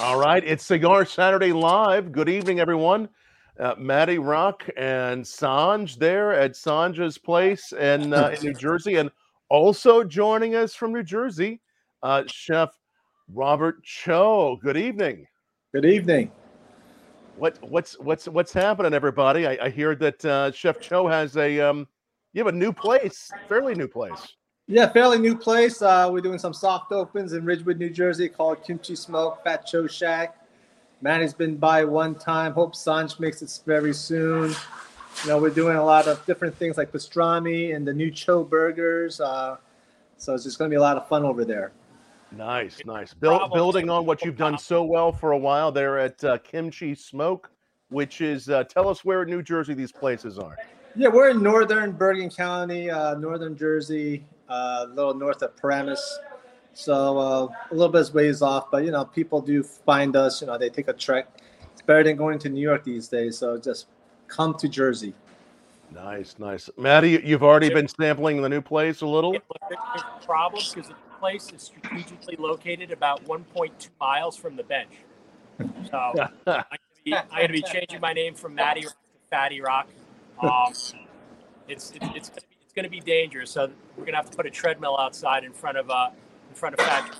All right, it's Cigar Saturday Live. Good evening, everyone. Uh, Matty Rock and Sanj there at Sanj's place in, uh, in New Jersey, and also joining us from New Jersey, uh, Chef Robert Cho. Good evening. Good evening. What what's what's what's happening, everybody? I, I hear that uh, Chef Cho has a um, you have a new place, fairly new place. Yeah, fairly new place. Uh, we're doing some soft opens in Ridgewood, New Jersey, called Kimchi Smoke Fat Cho Shack. Manny's been by one time. Hope Sanj makes it very soon. You know, we're doing a lot of different things like pastrami and the new Cho burgers. Uh, so it's just going to be a lot of fun over there. Nice, nice. Build, building on what you've done so well for a while there at uh, Kimchi Smoke, which is uh, tell us where in New Jersey these places are. Yeah, we're in northern Bergen County, uh, northern Jersey, a little north of Paramus. So uh, a little bit ways off, but you know, people do find us. You know, they take a trek. It's better than going to New York these days. So just come to Jersey. Nice, nice. Maddie, you've already been sampling the new place a little. Yeah, there's problem because the place is strategically located about 1.2 miles from the bench. So I'm gonna, be, I'm gonna be changing my name from Matty Rock to Fatty Rock. Um, it's it's, it's, it's gonna be dangerous. So we're gonna have to put a treadmill outside in front of uh in front of Fat.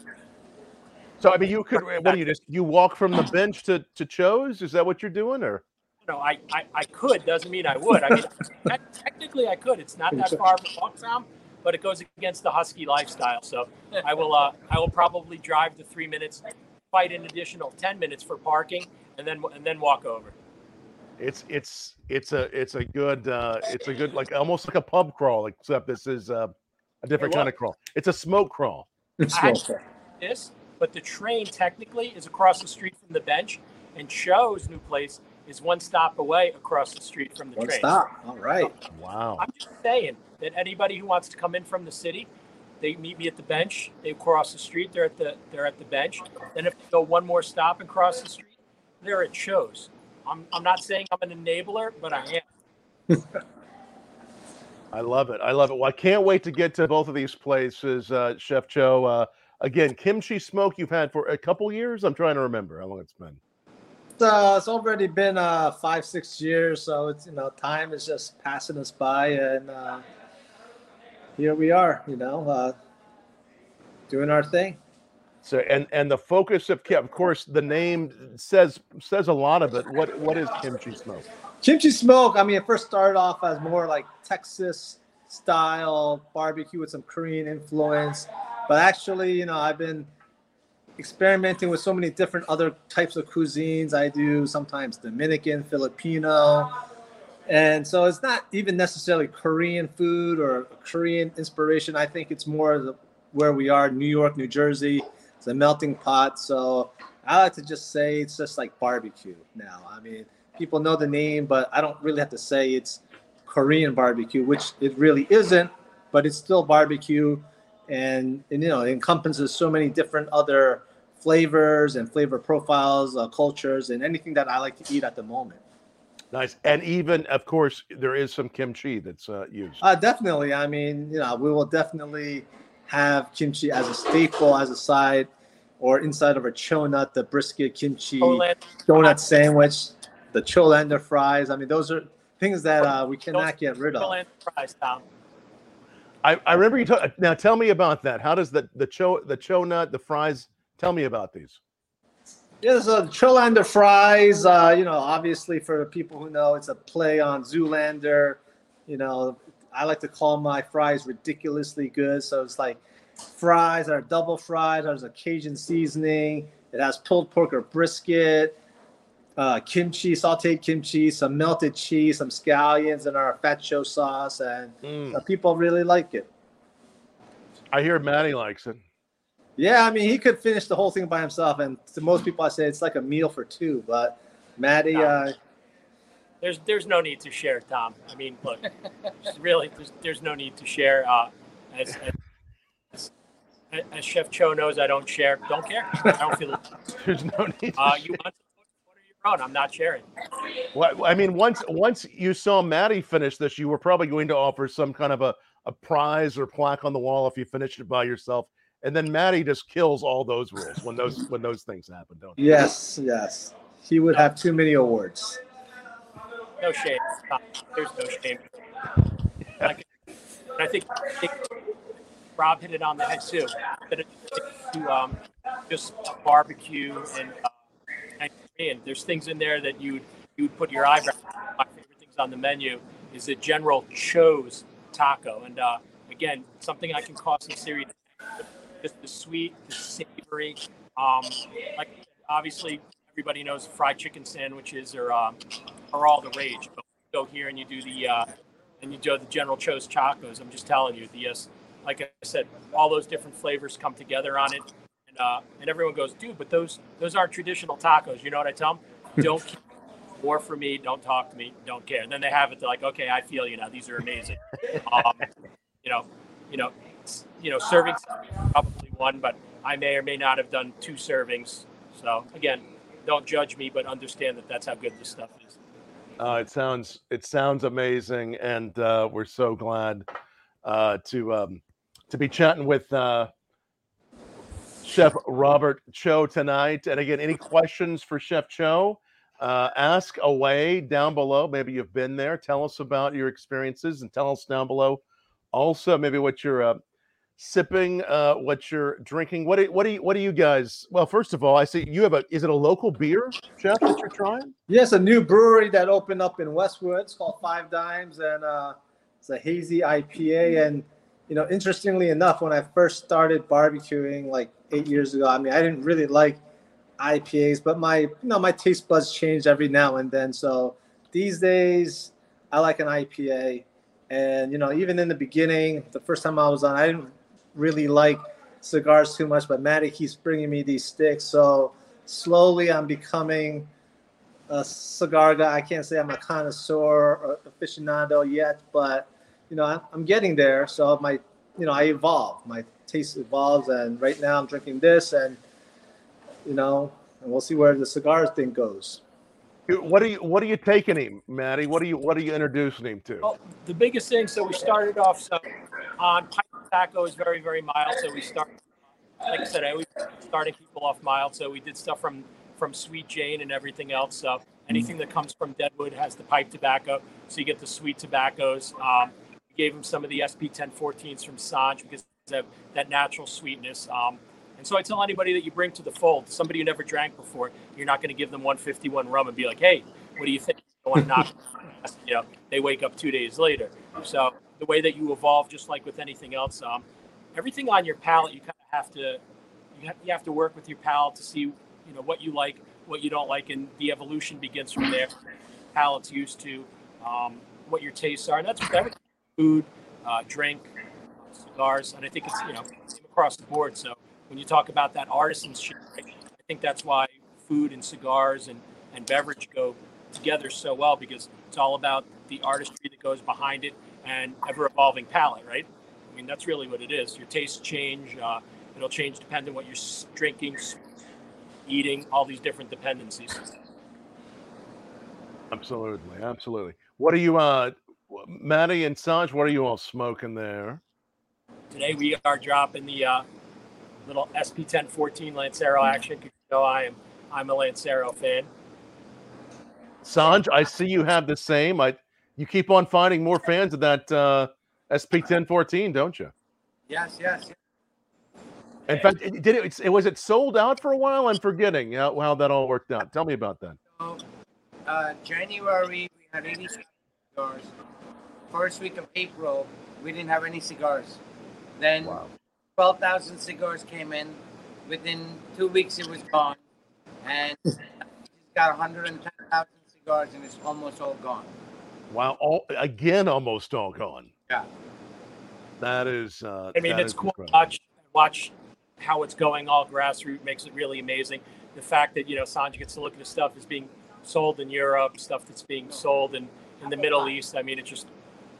So I mean, you could. What do you just? You walk from the bench to to Cho's? Is that what you're doing, or? No, I, I, I could doesn't mean I would. I mean, te- technically I could. It's not that far from Walktown, but it goes against the husky lifestyle. So I will uh I will probably drive the three minutes, fight an additional ten minutes for parking, and then and then walk over. It's it's it's a it's a good uh it's a good like almost like a pub crawl, except this is uh, a different Hey, kind of crawl. It's a smoke crawl. I this, but the train technically is across the street from the bench, and Cho's new place is one stop away across the street from the One train. stop. All right. Wow. I'm just saying that anybody who wants to come in from the city, they meet me at the bench. They cross the street. They're at the they're at the bench. Then if they go one more stop and cross the street, they're at Cho's. I'm I'm not saying I'm an enabler, but I am. I love it. I love it. Well, I can't wait to get to both of these places, uh, Chef Cho. Uh, again, kimchi smoke you've had for a couple years. I'm trying to remember how long it's been. It's, uh, it's already been uh, five, six years, so it's you know time is just passing us by, and uh, here we are, you know, uh, doing our thing. So, and and the focus of of course, the name says says a lot of it. What what is kimchi smoke? Kimchi smoke. I mean, it first started off as more like Texas style barbecue with some Korean influence, but actually, you know, I've been experimenting with so many different other types of cuisines. I do sometimes Dominican, Filipino, and so it's not even necessarily Korean food or Korean inspiration. I think it's more the, where we are, New York, New Jersey. It's a melting pot. So I like to just say it's just like barbecue now. I mean, people know the name, but I don't really have to say it's Korean barbecue, which it really isn't, but it's still barbecue. And, and you know, it encompasses so many different other flavors and flavor profiles, uh, cultures, and anything that I like to eat at the moment. Nice, and even of course there is some kimchi that's uh, used. Uh, definitely. I mean, you know, we will definitely have kimchi as a staple, as a side, or inside of a chonut, the brisket kimchi Poland, donut sandwich, the cholander fries. I mean, those are things that uh, we cannot get rid of. Cholander fries, Tom. I, I remember you talk, now. Tell me about that. How does the the cho the cho nut the fries? Tell me about these. Yeah, so Cholander fries, uh, you know, obviously for people who know, it's a play on Zoolander. You know, I like to call my fries ridiculously good. So it's like fries that are double fried. There's a Cajun seasoning. It has pulled pork or brisket, uh, kimchi, sauteed kimchi, some melted cheese, some scallions, and our fat cho sauce. And Mm. uh, people really like it. I hear Maddie likes it. Yeah, I mean, he could finish the whole thing by himself. And to most people, I say it's like a meal for two. But Maddie, uh, There's there's no need to share, Tom. I mean, look, really, there's, there's no need to share. Uh, as, as, as Chef Cho knows, I don't share. Don't care. I don't feel it. There's no need. To Uh, you want to order your own? I'm not sharing. Well, I mean, once once you saw Maddie finish this, you were probably going to offer some kind of a, a prize or plaque on the wall if you finished it by yourself and then Maddie just kills all those rules when those when those things happen, don't they? Yes, yes. He would have too many awards. No shame. There's no shame. Like, I think, I think Rob hit it on the head too. That to um, just barbecue and uh, and There's things in there that you'd you would put your eyebrow. My favorite things on the menu is the General Cho's taco, and uh, again, something I can cause some serious. Just the sweet, the savory. Um, like obviously, everybody knows fried chicken sandwiches are um, are all the rage. But you go here and you do the uh, and you do the General Cho's tacos. I'm just telling you, the uh, like I said, all those different flavors come together on it, and uh, and everyone goes, dude, but those those aren't traditional tacos. You know what I tell them? Don't more for me. Don't talk to me. Don't care. And then they have it. They're like, okay, I feel you now. These are amazing. Um, you know, you know, you know, servings probably one, but I may or may not have done two servings. So again, don't judge me, but understand that that's how good this stuff is. Uh, it sounds it sounds amazing, and uh, we're so glad uh, to um, to be chatting with uh, Chef Robert Cho tonight. And again, any questions for Chef Cho? Uh, ask away down below. Maybe you've been there. Tell us about your experiences, and tell us down below also maybe what you're uh, sipping, uh, what you're drinking. What do, what do you what do you guys? Well, first of all, I see you have a. Is it a local beer, Chef, that you're trying? Yes, a new brewery that opened up in Westwood. It's called Five Dimes, and uh, it's a hazy IPA. And you know, interestingly enough, when I first started barbecuing like eight years ago, I mean, I didn't really like IPAs, but my you know my taste buds change every now and then. So these days, I like an IPA. And you know, even in the beginning, the first time I was on, I didn't really like cigars too much, but Matty keeps bringing me these sticks. So slowly, I'm becoming a cigar guy. I can't say I'm a connoisseur or aficionado yet, but you know, I'm getting there. So my, you know, I evolve. My taste evolves, and right now I'm drinking this, and you know, and we'll see where the cigar thing goes. What are you What are you taking him, Maddie? What are you What are you introducing him to? Well, the biggest thing. So we started off so on tobacco is very very mild. So we start, like I said, I always starting people off mild. So we did stuff from from Sweet Jane and everything else. So anything that comes from Deadwood has the pipe tobacco. So you get the sweet tobaccos. Um, we gave them some of the SP 1014s from Sanj because have that natural sweetness. Um, and so I tell anybody that you bring to the fold, somebody who never drank before, you're not going to give them 151 rum and be like, hey, what do you think? You know, they wake up two days later. So the way that you evolve, just like with anything else, um, everything on your palate, you kind of have to you have, you have to work with your palate to see you know what you like, what you don't like, and the evolution begins from there. Palate's used to um, what your tastes are, and that's with everything: food, uh, drink, cigars, and I think it's you know across the board. So when you talk about that artisanship, I think that's why food and cigars and, and beverage go together so well because it's all about the artistry that goes behind it and ever evolving palate, right? I mean, that's really what it is. Your tastes change. Uh, it'll change depending on what you're drinking, eating, all these different dependencies. Absolutely, absolutely. What are you, uh, Maddie and Sanj? What are you all smoking there? Today we are dropping the uh, little SP1014 Lancero action. You know, I am I'm a Lancero fan. Sanj, I see you have the same. I you keep on finding more fans of that uh, SP1014, don't you? Yes, yes. In fact, did it, it was it sold out for a while? I'm forgetting how, how that all worked out. Tell me about that. So, uh, January we had 80 cigars. First week of April we didn't have any cigars. Then wow. 12,000 cigars came in. Within two weeks, it was gone. And he's got 110,000 cigars, and it's almost all gone. Wow. All, again, almost all gone. Yeah. That is. Uh, I mean, it's cool to watch, watch how it's going all grassroots makes it really amazing. The fact that, you know, Sanjay gets to look at the stuff that's being sold in Europe, stuff that's being sold in, in the Middle East. I mean, it's just,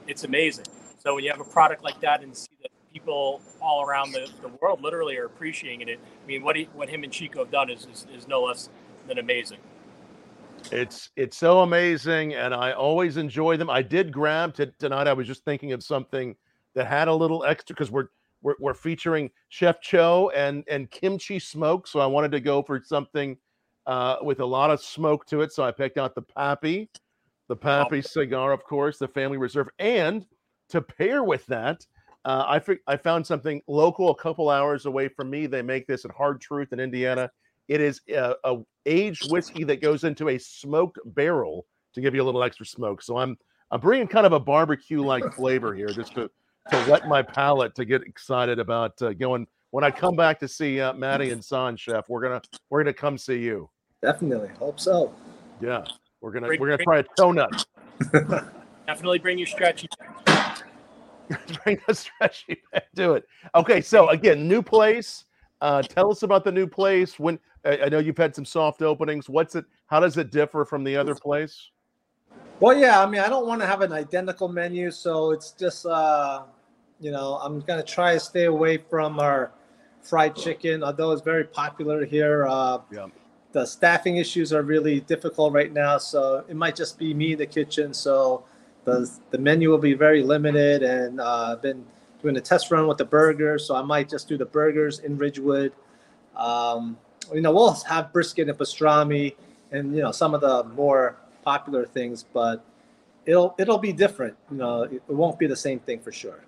it's amazing. So when you have a product like that and see that people all around the, the world literally are appreciating it. I mean, what he, what him and Chico have done is, is, is no less than amazing. It's it's so amazing, and I always enjoy them. I did grab to, tonight. I was just thinking of something that had a little extra because we're we're, we're featuring Chef Cho and and kimchi smoke. So I wanted to go for something uh, with a lot of smoke to it. So I picked out the Pappy, the Pappy cigar, of course, the Family Reserve, and to pair with that, uh, I fi- I found something local, a couple hours away from me. They make this at Hard Truth in Indiana. It is a, a aged whiskey that goes into a smoked barrel to give you a little extra smoke. So I'm I'm bringing kind of a barbecue like flavor here, just to to wet my palate to get excited about uh, going. When I come back to see uh, Maddie and San Chef, we're gonna we're gonna come see you. Definitely. Hope so. Yeah, we're gonna Bring- we're gonna bring- try a donut. Definitely bring your stretchy. Bring a stretchy back to it. Okay, so again, new place. Uh, tell us about the new place. When I, I know you've had some soft openings. What's it? How does it differ from the other place? Well, yeah, I mean, I don't want to have an identical menu, so it's just, uh, you know, I'm gonna try to stay away from our fried chicken, although it's very popular here. Uh, Yeah. The staffing issues are really difficult right now, so it might just be me in the kitchen. So the the menu will be very limited, and uh, I've been doing a test run with the burgers, so I might just do the burgers in Ridgewood. Um, you know, we'll have brisket and pastrami, and you know some of the more popular things, but it'll it'll be different. You know, it, it won't be the same thing for sure.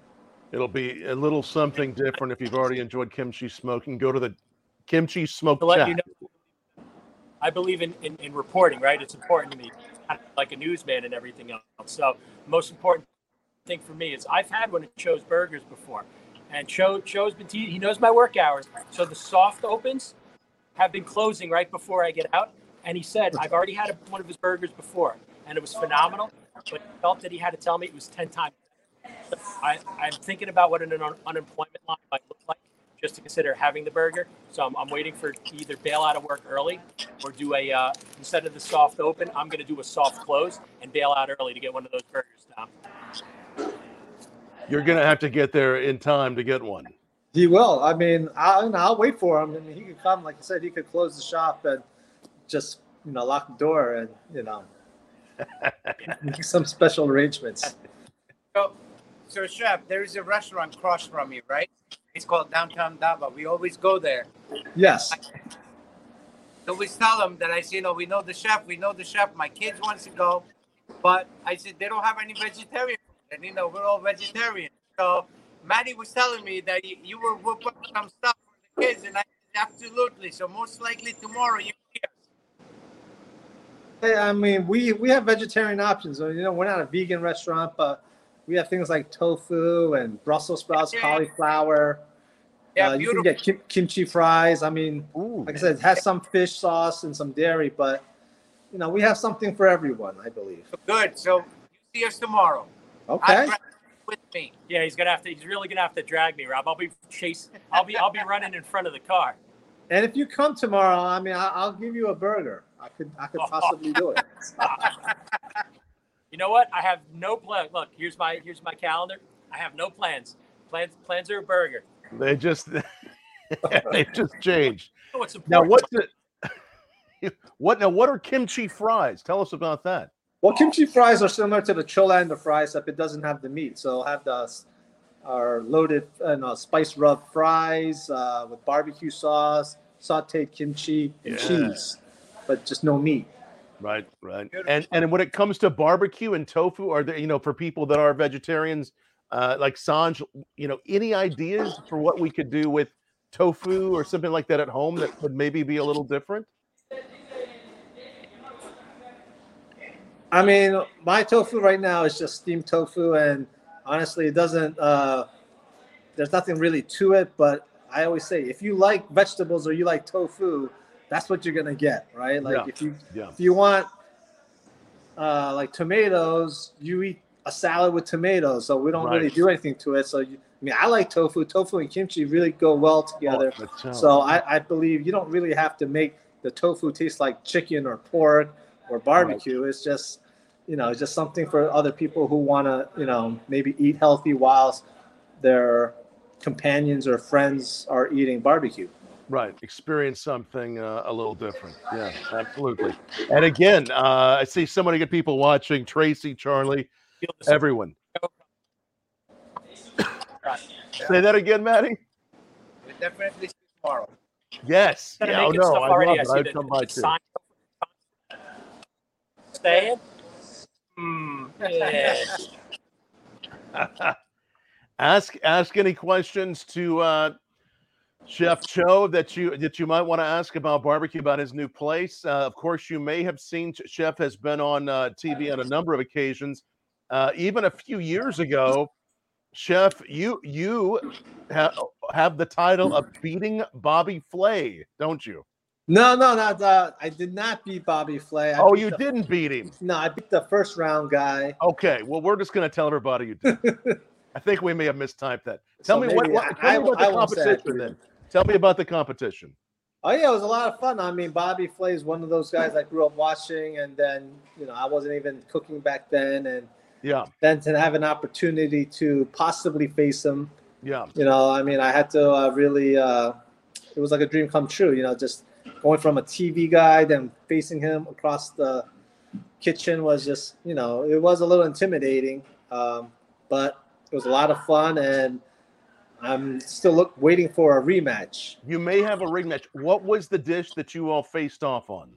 It'll be a little something different if you've already enjoyed kimchi smoking. Go to the kimchi smoke To let chat. you know, I believe in, in, in reporting, right? It's important to me, like a newsman and everything else. So, most important thing for me is I've had one of Cho's burgers before, and Cho Cho's been te- he knows my work hours. So the soft opens have been closing right before I get out, and he said I've already had a, one of his burgers before, and it was phenomenal. But he felt that he had to tell me it was ten times. better. I, I'm thinking about what an un- unemployment line might look like just to consider having the burger. So I'm, I'm waiting for either bail out of work early or do a uh, instead of the soft open, I'm going to do a soft close and bail out early to get one of those burgers down. You're gonna have to get there in time to get one. He will. I mean, I'll, I'll wait for him. I mean, he could come, like I said, he could close the shop and just you know lock the door and you know make some special arrangements. So, so chef, there is a restaurant across from you, right? It's called Downtown Dava. We always go there. Yes. So we tell them that I say, you know, we know the chef, we know the chef. My kids wants to go, but I said they don't have any vegetarian, and you know we're all vegetarian. So Maddie was telling me that you, you were whipping up some stuff for the kids, and I said absolutely. So most likely tomorrow you hear. Hey, I mean, we we have vegetarian options. So, You know, we're not a vegan restaurant, but we have things like tofu and Brussels sprouts, Yeah. cauliflower. Yeah, uh, you can get kim- kimchi fries. I mean, Ooh, like I said, it has some fish sauce and some dairy, but you know, we have something for everyone, I believe. Good. So you see us tomorrow. Okay. I'd rather with me. Yeah, he's gonna have to. He's really gonna have to drag me, Rob. I'll be chase. I'll be. I'll be running in front of the car. And if you come tomorrow, I mean, I, I'll give you a burger. I could, I could possibly do it. You know what? I have no plan. Look, here's my here's my calendar. I have no plans. Plans plans are a burger. they just they just changed. Oh, you know what's Now important? what's it? What now? What are kimchi fries? Tell us about that. Well, kimchi fries are similar to the Cholander fries, except it doesn't have the meat. So it'll have the our loaded and uh, spice rub fries uh, with barbecue sauce, sautéed kimchi, and Yeah. cheese, but just no meat. Right, right. And and when it comes to barbecue and tofu, are there you know for people that are vegetarians, uh, like Sanj, you know, any ideas for what we could do with tofu or something like that at home that would maybe be a little different? I mean, my tofu right now is just steamed tofu, and honestly, it doesn't. Uh, there's nothing really to it, but I always say if you like vegetables or you like tofu, that's what you're gonna get, right? Like Yeah. if you Yeah. if you want uh, like tomatoes, you eat a salad with tomatoes. So we don't really do anything to it. So you, I mean, I like tofu. Tofu and kimchi really go well together. Oh, So I, I believe you don't really have to make the tofu taste like chicken or pork or barbecue. It's just, you know, it's just something for other people who want to, you know, maybe eat healthy whilst their companions or friends are eating barbecue. right, experience something uh, a little different. Yeah, absolutely. And again, uh, I see so many good people watching. Tracy, Charlie, everyone. Say that again, Maddie. We definitely tomorrow. Yes. Yeah, oh, no, I already. love I it. I'd come by too. Hmm. Yeah. ask ask any questions to uh, Chef Cho that you that you might want to ask about barbecue about his new place. Uh, of course, you may have seen Chef has been on uh, TV on a number of occasions. Uh, even a few years ago, Chef, you you ha- have the title of beating Bobby Flay, don't you? No, no, not uh, I did not beat Bobby Flay. I oh, you the- didn't beat him. No, I beat the first round guy. Okay, well, we're just going to tell everybody you did. I think we may have mistyped that. Tell So me what, what I- tell I me about the I won't I competition then. Tell me about the competition. Oh yeah, it was a lot of fun. I mean, Bobby Flay is one of those guys I grew up watching, and then you know I wasn't even cooking back then, and Yeah, then to have an opportunity to possibly face him, yeah. you know, I mean, I had to uh, really. Uh, it was like a dream come true, you know, just going from a TV guy, then facing him across the kitchen was just, you know, it was a little intimidating, um, but it was a lot of fun, and I'm still look, waiting for a rematch. You may have a rematch. What was the dish that you all faced off on?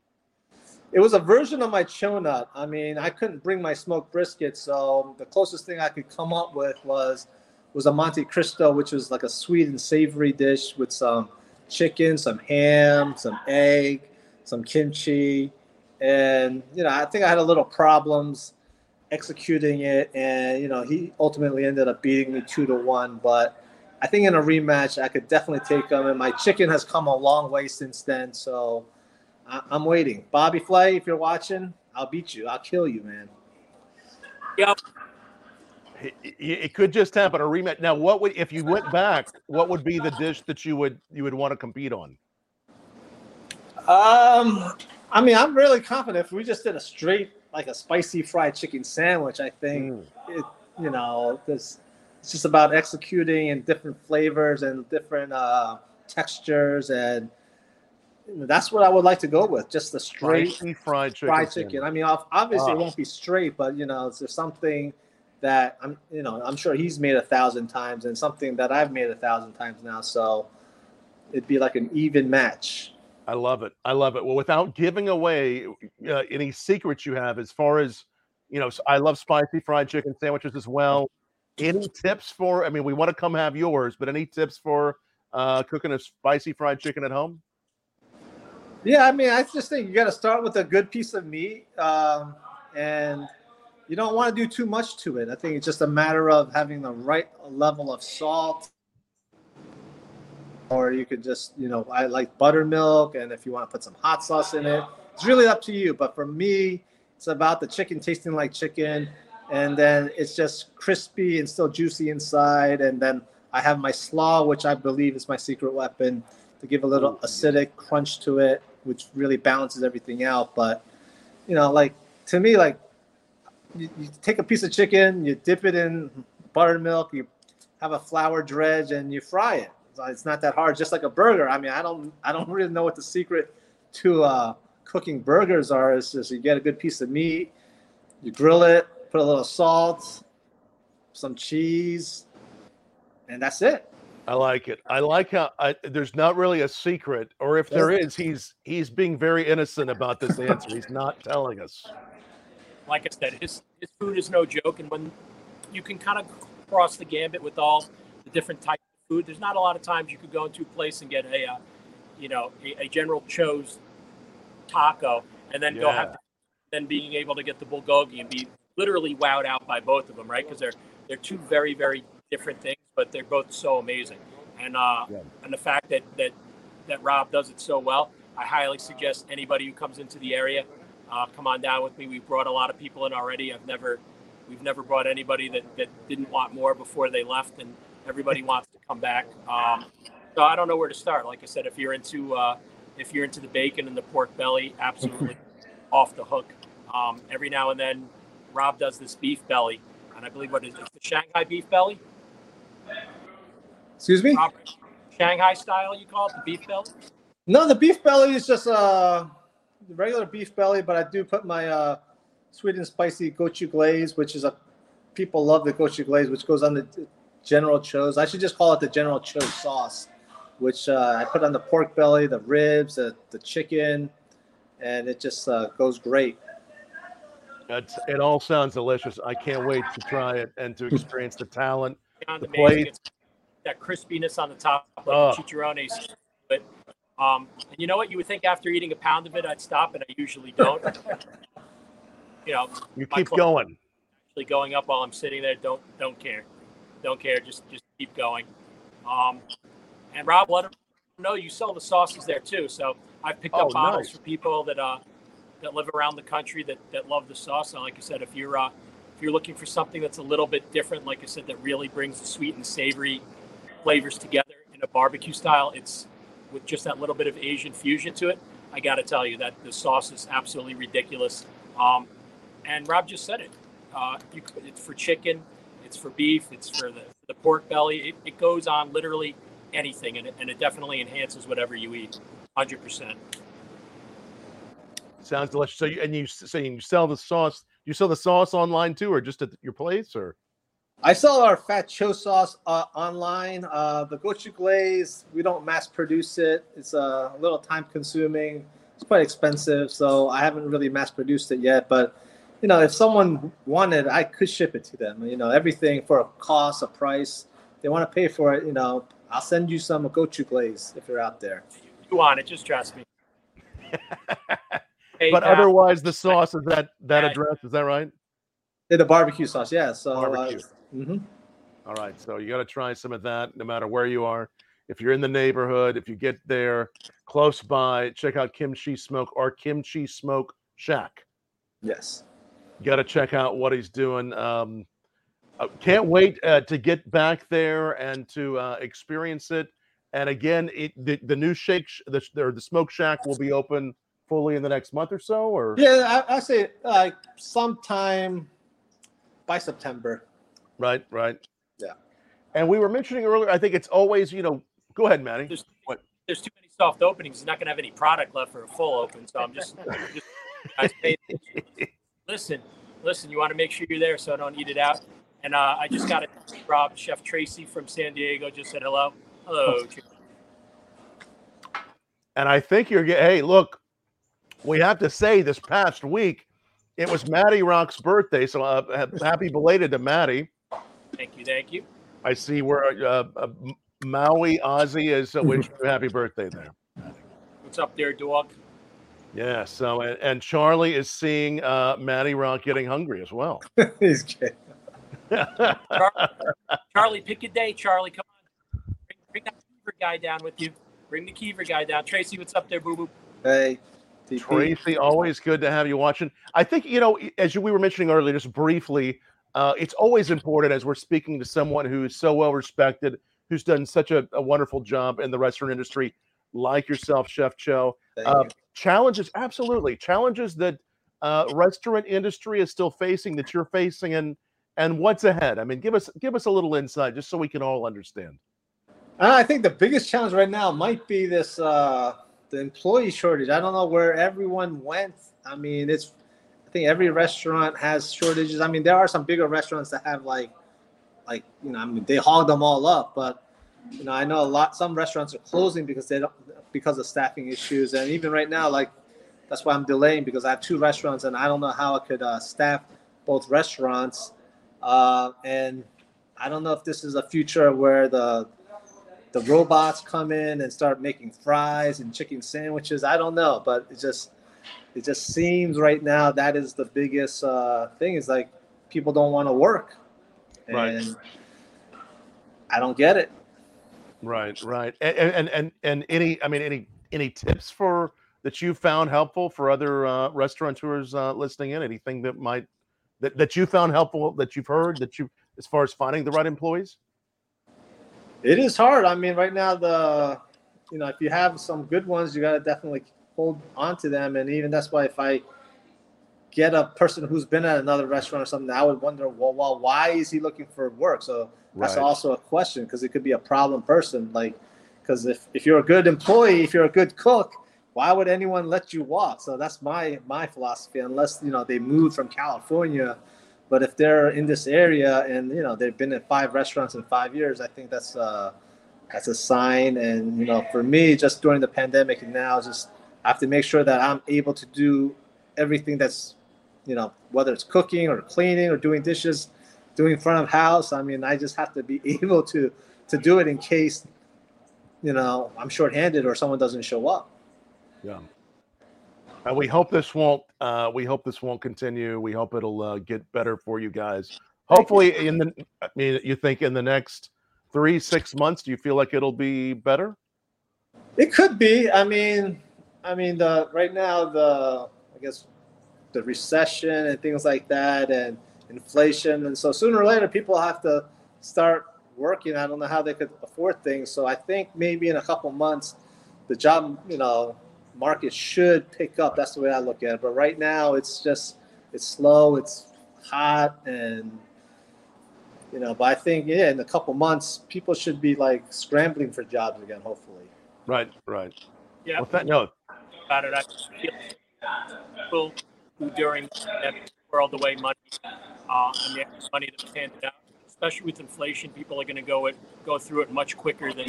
It was a version of my chonut. I mean, I couldn't bring my smoked brisket, so the closest thing I could come up with was was a Monte Cristo, which was like a sweet and savory dish with some chicken, some ham, some egg, some kimchi, and you know, I think I had a little problems executing it, and you know, he ultimately ended up beating me two to one. But I think in a rematch, I could definitely take him, and my chicken has come a long way since then. So. I- I'm waiting. Bobby Flay, if you're watching, I'll beat you. I'll kill you, man. Yep. It, it- could just happen a rematch. Now, what would if you went back? What would be the dish that you would you would want to compete on? Um, I mean, I'm really confident. If we just did a straight, like a spicy fried chicken sandwich, I think Mm. it, you know, this it's just about executing and different flavors and different uh, textures, and that's what I would like to go with. Just the straight fried chicken. fried chicken. I mean, obviously Ah. it won't be straight, but you know, it's just something that I'm, you know, I'm sure he's made a thousand times, and something that I've made a thousand times now. So it'd be like an even match. I love it. I love it. Well, without giving away uh, any secrets you have, as far as you know, I love spicy fried chicken sandwiches as well. Any tips for? I mean, we want to come have yours, but any tips for uh, cooking a spicy fried chicken at home? Yeah, I mean, I just think you got to start with a good piece of meat, um, and you don't want to do too much to it. I think it's just a matter of having the right level of salt, or you could just, you know, I like buttermilk, and if you want to put some hot sauce in it, it's really up to you. But for me, it's about the chicken tasting like chicken, and then it's just crispy and still juicy inside, and then I have my slaw, which I believe is my secret weapon to give a little acidic crunch to it, which really balances everything out. But you know, like to me, like you, you take a piece of chicken, you dip it in buttermilk, you have a flour dredge, and you fry it. It's not that hard, just like a burger. I mean, I don't, I don't really know what the secret to uh, cooking burgers are. It's just you get a good piece of meat, you grill it, put a little salt, some cheese, and that's it. I like it. I like how I, there's not really a secret, or if there is, he's he's being very innocent about this answer. He's not telling us. Like I said, his his food is no joke, and when you can kind of cross the gambit with all the different types of food, there's not a lot of times you could go into a place and get a, uh, you know, a, a General Cho's taco, and then go Yeah. have, then being able to get the bulgogi and be literally wowed out by both of them, right? Because they're they're two very very different things, but they're both so amazing, and uh, Yeah. and the fact that that that Rob does it so well, I highly suggest anybody who comes into the area uh, come on down with me. We've brought a lot of people in already. I've never, we've never brought anybody that, that didn't want more before they left, and everybody wants to come back. Um, so I don't know where to start. Like I said, if you're into, uh, if you're into the bacon and the pork belly, absolutely off the hook. Um, every now and then, Rob does this beef belly, and I believe what is it, the Shanghai beef belly? Excuse me. Rob, Shanghai style, you call it the beef belly? No, the beef belly is just uh, regular beef belly, but I do put my uh, sweet and spicy gochu glaze, which is a people love the gochu glaze, which goes on the General Tso's. I should just call it the General Tso sauce, which uh, I put on the pork belly, the ribs, the, the chicken, and it just uh, goes great. It's, it all sounds delicious. I can't wait to try it and to experience the talent. The amazing. plate. That crispiness on the top, like Oh. chicharrones. But um, and you know what? You would think after eating a pound of it, I'd stop, and I usually don't. you know, You keep going. actually going up while I'm sitting there. Don't don't care, don't care. Just just keep going. Um, and Rob, let them know you sell the sauces there too. So I've picked Oh, up bottles nice. for people that uh that live around the country that that love the sauce. And like I said, if you're uh, if you're looking for something that's a little bit different, like I said, that really brings the sweet and savory flavors together in a barbecue style, it's with just that little bit of Asian fusion to it. I got to tell you that the sauce is absolutely ridiculous. Um, and Rob just said it. Uh, you, it's for chicken, it's for beef, it's for the, the pork belly. It, it goes on literally anything, and it, and it definitely enhances whatever you eat, hundred percent. Sounds delicious. So you and you saying you sell the sauce? You sell the sauce online too, or just at your place, or I sell our fat cho sauce uh, online. Uh, the gochu glaze, we don't mass produce it. It's uh, a little time consuming. It's quite expensive, so I haven't really mass produced it yet. But you know, if someone wanted, I could ship it to them. You know, everything for a cost, a price. They want to pay for it. You know, I'll send you some gochu glaze if you're out there. You want it? Just trust me. Hey, but Pat, otherwise the sauce is that that address. Is that right? Yeah, the barbecue sauce, yeah. So, Barbecue. Uh, mhm. All right. So you got to try some of that, no matter where you are. If you're in the neighborhood, if you get there close by, check out Kimchi Smoke or Kimchi Smoke Shack. yes. You got to check out what he's doing. Um, uh, can't wait uh, to get back there and to uh, experience it. And again, it, the, the new shake, sh- the, or the smoke shack will be open fully in the next month or so, or Yeah, I, I say like sometime by September. Right, right. Yeah. And we were mentioning earlier, I think it's always, you know, go ahead, Manny. There's, What? there's too many soft openings. He's not going to have any product left for a full open. So I'm just, just guys, pay attention. listen, listen. You want to make sure you're there, so I don't eat it out. And uh, I just got a Rob Chef Tracy from San Diego just said hello. Hello. And I think you're getting, hey, look, we have to say this past week, it was Maddie Rock's birthday. So uh, happy belated to Maddie. Thank you. Thank you. I see where uh, uh, Maui Ozzy is uh, wishing you happy birthday there. What's up there, dog? Yeah. So, and, and Charlie is seeing uh, Maddie Rock getting hungry as well. He's good. Charlie, pick a day. Charlie, come on. Bring, bring that Kiever guy down with you. Bring the Kiever guy down. Tracy, what's up there, boo boo? Hey, TP. Tracy, always good to have you watching. I think you know, as we were mentioning earlier, just briefly, uh, it's always important as we're speaking to someone who's so well respected, who's done such a, a wonderful job in the restaurant industry, like yourself, Chef Cho. Uh, you. challenges, absolutely, challenges that uh, restaurant industry is still facing, that you're facing, and and what's ahead. I mean, give us give us a little insight, just so we can all understand. Uh, I think the biggest challenge right now might be this uh, the employee shortage. I don't know where everyone went. I mean, it's think every restaurant has shortages. I mean, there are some bigger restaurants that have like like you know, I mean, they hog them all up, but you know, I know a lot some restaurants are closing because they don't because of staffing issues and even right now like that's why I'm delaying because I have two restaurants and I don't know how I could uh, staff both restaurants. Uh, and I don't know if this is a future where the the robots come in and start making fries and chicken sandwiches. I don't know, but it just it just seems right now that is the biggest uh, thing. Is like people don't want to work, and Right. I don't get it. Right, right, and and and and any, I mean, any any tips for that you found helpful for other uh, restaurateurs uh, listening in? Anything that might that that you found helpful that you've heard that you as far as finding the right employees? It is hard. I mean, right now the you know if you have some good ones, you got to definitely hold on to them. And even that's why if I get a person who's been at another restaurant or something, I would wonder, well, well why is he looking for work? So that's Right. also a question because it could be a problem person. Like, because if if you're a good employee, if you're a good cook, why would anyone let you walk? So that's my my philosophy. Unless you know they moved from California But if they're in this area and you know they've been at five restaurants in five years, I think that's uh, that's a sign. And you know, for me, just during the pandemic and now, just I have to make sure that I'm able to do everything that's you know whether it's cooking or cleaning or doing dishes, doing front of house. I mean, I just have to be able to to do it in case you know I'm shorthanded or someone doesn't show up. Yeah. And we hope this won't. Uh, we hope this won't continue. We hope it'll uh, get better for you guys. Hopefully, in the. I mean, you think in the next three, six months, do you feel like it'll be better? It could be. I mean, I mean, the right now the I guess the recession and things like that, and inflation, and so sooner or later people have to start working. I don't know how they could afford things. So I think maybe in a couple months, the job, you know, market should pick up. That's the way I look at it. But right now, it's just it's slow, it's hot, and you know. But I think yeah, in a couple months, people should be like scrambling for jobs again. Hopefully. Right. Right. Yeah. Well, that, no. About it, I feel people who during the world away money, uh, and the money that was handed out, especially with inflation, people are going to go it go through it much quicker than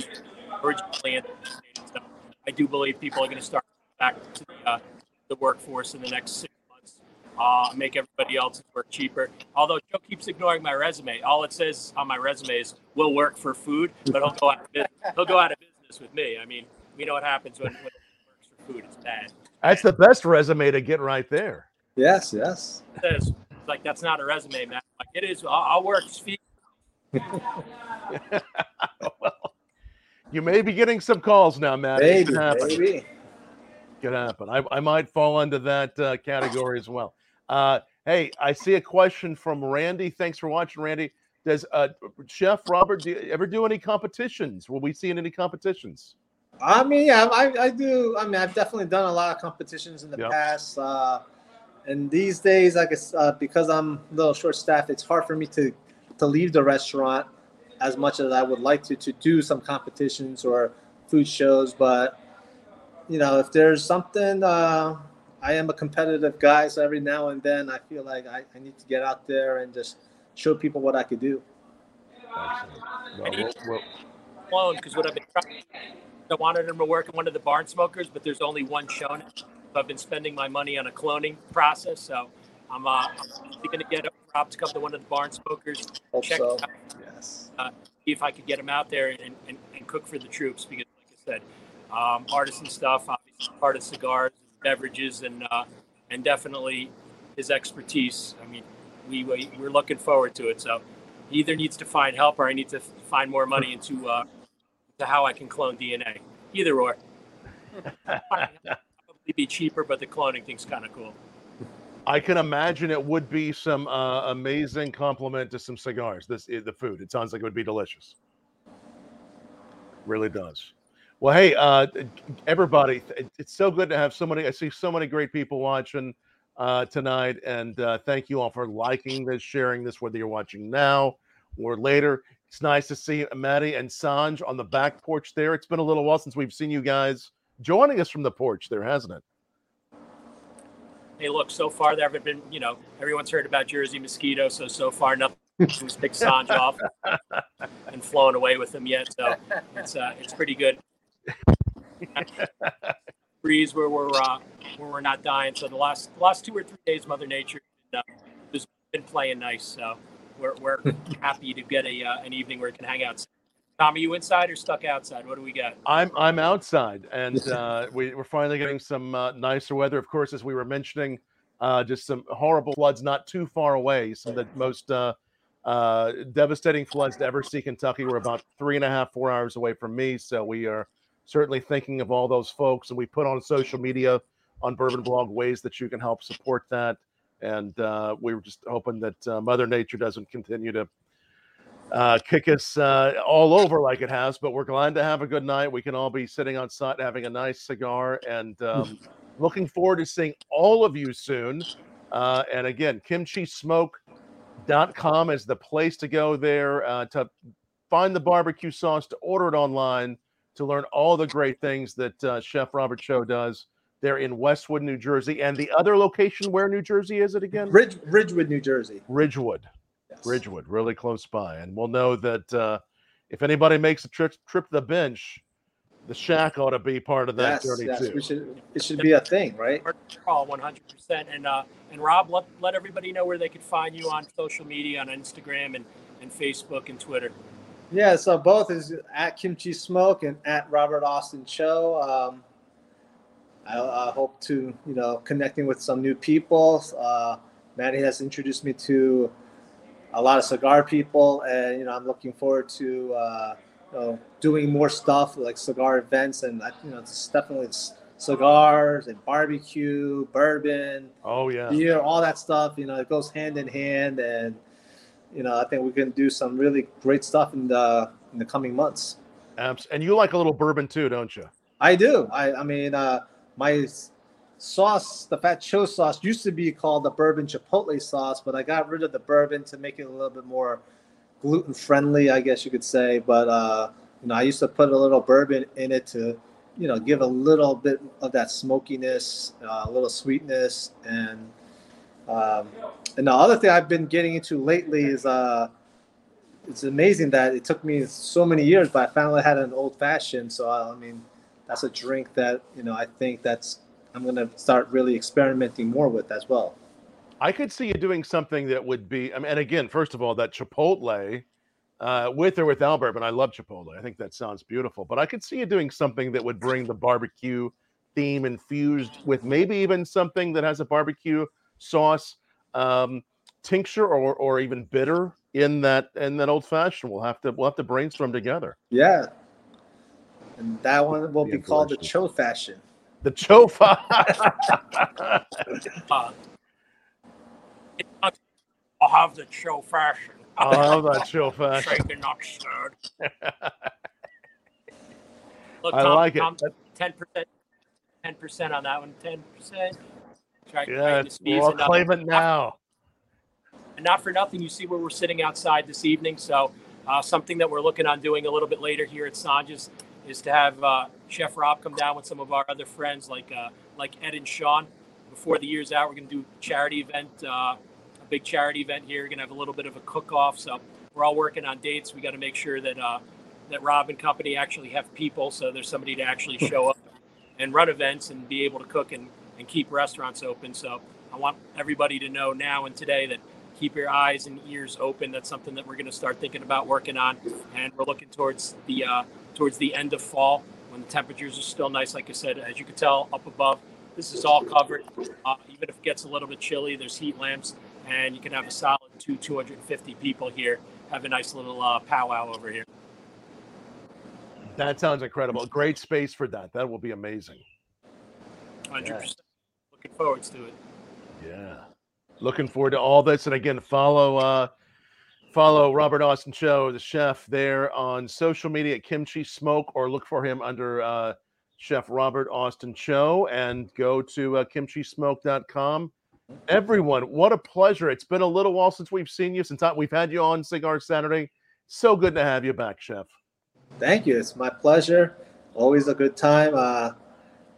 originally anticipated. So I do believe people are going to start back to the, uh, the workforce in the next six months, uh, make everybody else's work cheaper. Although Cho keeps ignoring my resume, all it says on my resume is "will work for food," but he'll go out of business. He'll go out of business with me. I mean, we know what happens when, when food. It's bad. That's the best resume to get right there. Yes. Yes. It says like that's not a resume, man. Like it is. I'll, I'll work. Well, you may be getting some calls now, Matt. It Maybe. could happen. Maybe. Could happen. I, I might fall into that uh, category as well. Uh, hey, I see a question from Randy. Thanks for watching, Randy. Does uh, Chef Robert do you ever do any competitions? Will we see in any competitions? I mean, yeah, I, I do. I mean, I've definitely done a lot of competitions in the Yep. past. Uh, and these days, I guess uh, because I'm a little short staffed, it's hard for me to to leave the restaurant as much as I would like to to do some competitions or food shows. But you know, if there's something, uh, I am a competitive guy, so every now and then I feel like I, I need to get out there and just show people what I could do. Well, we'll- we'll- because what I've been trying. I wanted him to work in one of the barn smokers, but there's only one shown. So I've been spending my money on a cloning process. So I'm, uh, I'm going to get a Rob to come to one of the barn smokers, Hope check so. it out, Yes. see if I could get him out there and, and, and cook for the troops. Because, like I said, um, artisan stuff, obviously part of cigars, beverages, and uh, and definitely his expertise. I mean, we, we we're looking forward to it. So he either needs to find help or I need to find more money into uh, to how I can clone DNA. Either or. Probably be cheaper, but the cloning thing's kind of cool. I can imagine it would be some uh, amazing compliment to some cigars. This the food. It sounds like it would be delicious. Really does. Well, hey, uh, everybody, it's so good to have so many. I see so many great people watching uh, tonight, and uh, thank you all for liking this, sharing this, whether you're watching now or later. It's nice to see Maddie and Sanj on the back porch there. It's been a little while since we've seen you guys joining us from the porch there, hasn't it? Hey, look, so far there haven't been, you know, everyone's heard about Jersey mosquito, so so far nothing's picked Sanj off and flown away with them yet. So it's uh, it's pretty good. Breeze where we're uh, where we're not dying. So the last the last two or three days, Mother Nature uh, has been playing nice. So we're we're happy to get a uh, an evening where we can hang out. Tom, are you inside or stuck outside? What do we got? I'm I'm outside, and uh, we, we're finally getting some uh, nicer weather. Of course, as we were mentioning, uh, just some horrible floods not too far away. Some of the most uh, uh, devastating floods to ever see Kentucky. We're about three and a half, four hours away from me, so we are certainly thinking of all those folks. And we put on social media on Bourbon Blog ways that you can help support that. And uh, we were just hoping that uh, Mother Nature doesn't continue to uh, kick us uh, all over like it has, but we're glad to have a good night. We can all be sitting on outside having a nice cigar and um, looking forward to seeing all of you soon. Uh, and again, kimchismoke.com is the place to go there uh, to find the barbecue sauce, to order it online, to learn all the great things that uh, Chef Robert Cho does. There in Westwood, New Jersey. And the other location, where New Jersey is it again? Ridge, Ridgewood, New Jersey. Ridgewood. Yes. Ridgewood, really close by. And we'll know that uh, if anybody makes a trip trip to the bench, the shack ought to be part of that Yes, journey yes, too. we should. It should be a thing, right? Call 100%. And uh, and Rob, let, let everybody know where they can find you on social media, on Instagram and, and Facebook and Twitter. Yeah, so both is at Kimchi Smoke and at Robert Austin Cho. Um, I, I hope to, you know, connecting with some new people. Uh, Maddie has introduced me to a lot of cigar people, and you know, I'm looking forward to, uh, you know, doing more stuff like cigar events, and you know, it's definitely it's cigars and barbecue, bourbon, Oh yeah. beer, all that stuff. You know, it goes hand in hand, and you know, I think we can do some really great stuff in the in the coming months. Abs- and you like a little bourbon too, don't you? I do. I I mean, uh, my sauce, the Fat sauce, used to be called the bourbon chipotle sauce, but I got rid of the bourbon to make it a little bit more gluten friendly, I guess you could say. But uh, you know, I used to put a little bourbon in it to, you know, give a little bit of that smokiness, uh, a little sweetness, and um, and the other thing I've been getting into lately is uh, it's amazing that it took me so many years, but I finally had an old fashioned. So I mean, that's a drink that you know I think that's I'm gonna start really experimenting more with as well. I could see you doing something that would be. I mean, and again, first of all, that Chipotle, uh, with or without bourbon, I love Chipotle. I think that sounds beautiful. But I could see you doing something that would bring the barbecue theme infused with maybe even something that has a barbecue sauce, um, tincture, or or even bitter in that in that old fashioned. We'll have to we'll have to brainstorm together. Yeah, and that one will Be be called the delicious. Cho fashion. The chofa. Uh, I'll have the Cho fashion. I love that chofa. Shaken, not stirred. Look, I Tom, like it. 10%, 10% on that one. 10%. Yeah, to squeeze we'll enough. claim it now. And not for nothing, you see where we're sitting outside this evening. So, uh, something that we're looking on doing a little bit later here at Sanja's is to have uh, Chef Rob come down with some of our other friends like uh, like Ed and Sean. Before the year's out, we're going to do a charity event, uh, a big charity event here. We're going to have a little bit of a cook-off. So we're all working on dates. We got to make sure that uh, that Rob and company actually have people, so there's somebody to actually show up and run events and be able to cook and, and keep restaurants open. So I want everybody to know now and today that keep your eyes and ears open. That's something that we're going to start thinking about working on, and we're looking towards the uh, towards the end of fall when the temperatures are still nice. Like I said, as you can tell up above, this is all covered. Uh, even if it gets a little bit chilly, there's heat lamps, and you can have a solid two 250 people here. Have a nice little uh, powwow over here. That sounds incredible. Great space for that. That will be amazing. 100%. Looking forward to it. Yeah. Looking forward to all this. And again, follow uh follow Robert Austin Cho, the chef there on social media at Kimchi Smoke, or look for him under uh Chef Robert Austin Cho and go to uh, kimchismoke.com. Everyone, what a pleasure. It's been a little while since we've seen you, since we've had you on Cigar Saturday. So good to have you back, Chef. Thank you. It's my pleasure. Always a good time. Uh,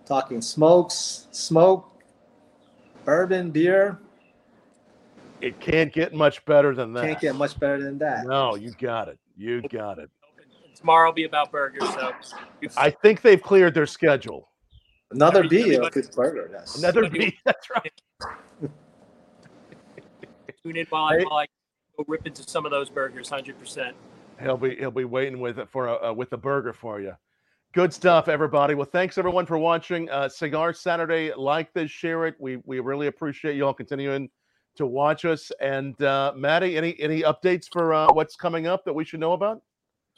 talking smokes, smoke, bourbon, beer. It can't get much better than that. Can't get much better than that. no, you got it. You got it. Tomorrow will be about burgers, so I think they've cleared their schedule. Another Every- B, a everybody- good burger. Yes. Another Everybody- beat. That's right. tune in while I, Hey. while I go rip into some of those burgers. Hundred percent. He'll be he'll be waiting with it for a uh, with a burger for you. Good stuff, everybody. Well, thanks everyone for watching uh, Cigar Saturday. Like this, share it. We we really appreciate you all continuing to watch us. And uh, Maddie, any any updates for uh, what's coming up that we should know about?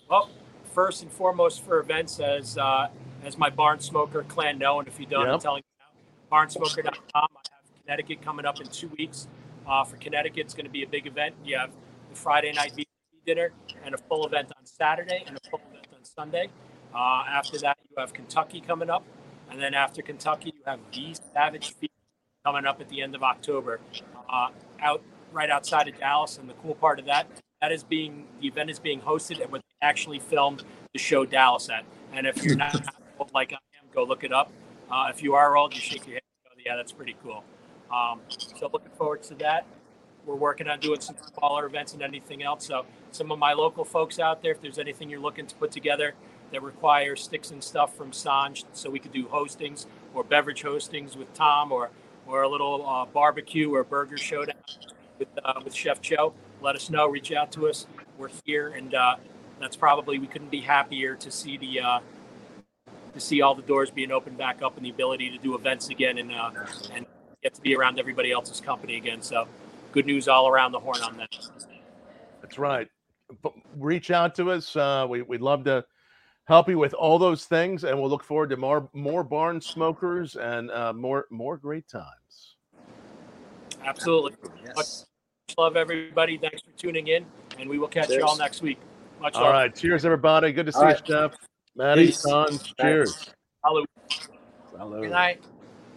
Well, first and foremost for events, as uh, as my Barn Smoker clan know, and if you don't, I'm telling you now, barnsmoker.com. I have Connecticut coming up in two weeks. Uh, for Connecticut, it's going to be a big event. You have the Friday night dinner and a full event on Saturday and a full event on Sunday. Uh, after that, you have Kentucky coming up, and then after Kentucky, you have the Savage Feast coming up at the end of October, uh, out right outside of Dallas. And the cool part of that, that is being the event is being hosted at what they actually filmed the show Dallas at. And if you're not like I am, go look it up. Uh, if you are old, you shake your head. and go, Yeah, that's pretty cool. Um, so looking forward to that. We're working on doing some smaller events and anything else. So some of my local folks out there, if there's anything you're looking to put together that requires sticks and stuff from Sanj, so we could do hostings or beverage hostings with Tom, or or a little uh, barbecue or burger showdown with uh, with Chef Cho, let us know. Reach out to us. We're here, and uh, that's probably we couldn't be happier to see the uh, to see all the doors being opened back up and the ability to do events again and uh, and get to be around everybody else's company again. So good news all around the horn on that. That's right. Reach out to us. Uh, we, we'd love to help you with all those things, and we'll look forward to more more barn smokers and uh, more more great times. Absolutely. Yes. Much love everybody. Thanks for tuning in, and we will catch you all next week. Much All love. right. Cheers, everybody. Good to see All you, right. Jeff. Maddie, Peace. Son. Cheers. Hallelujah. Good night.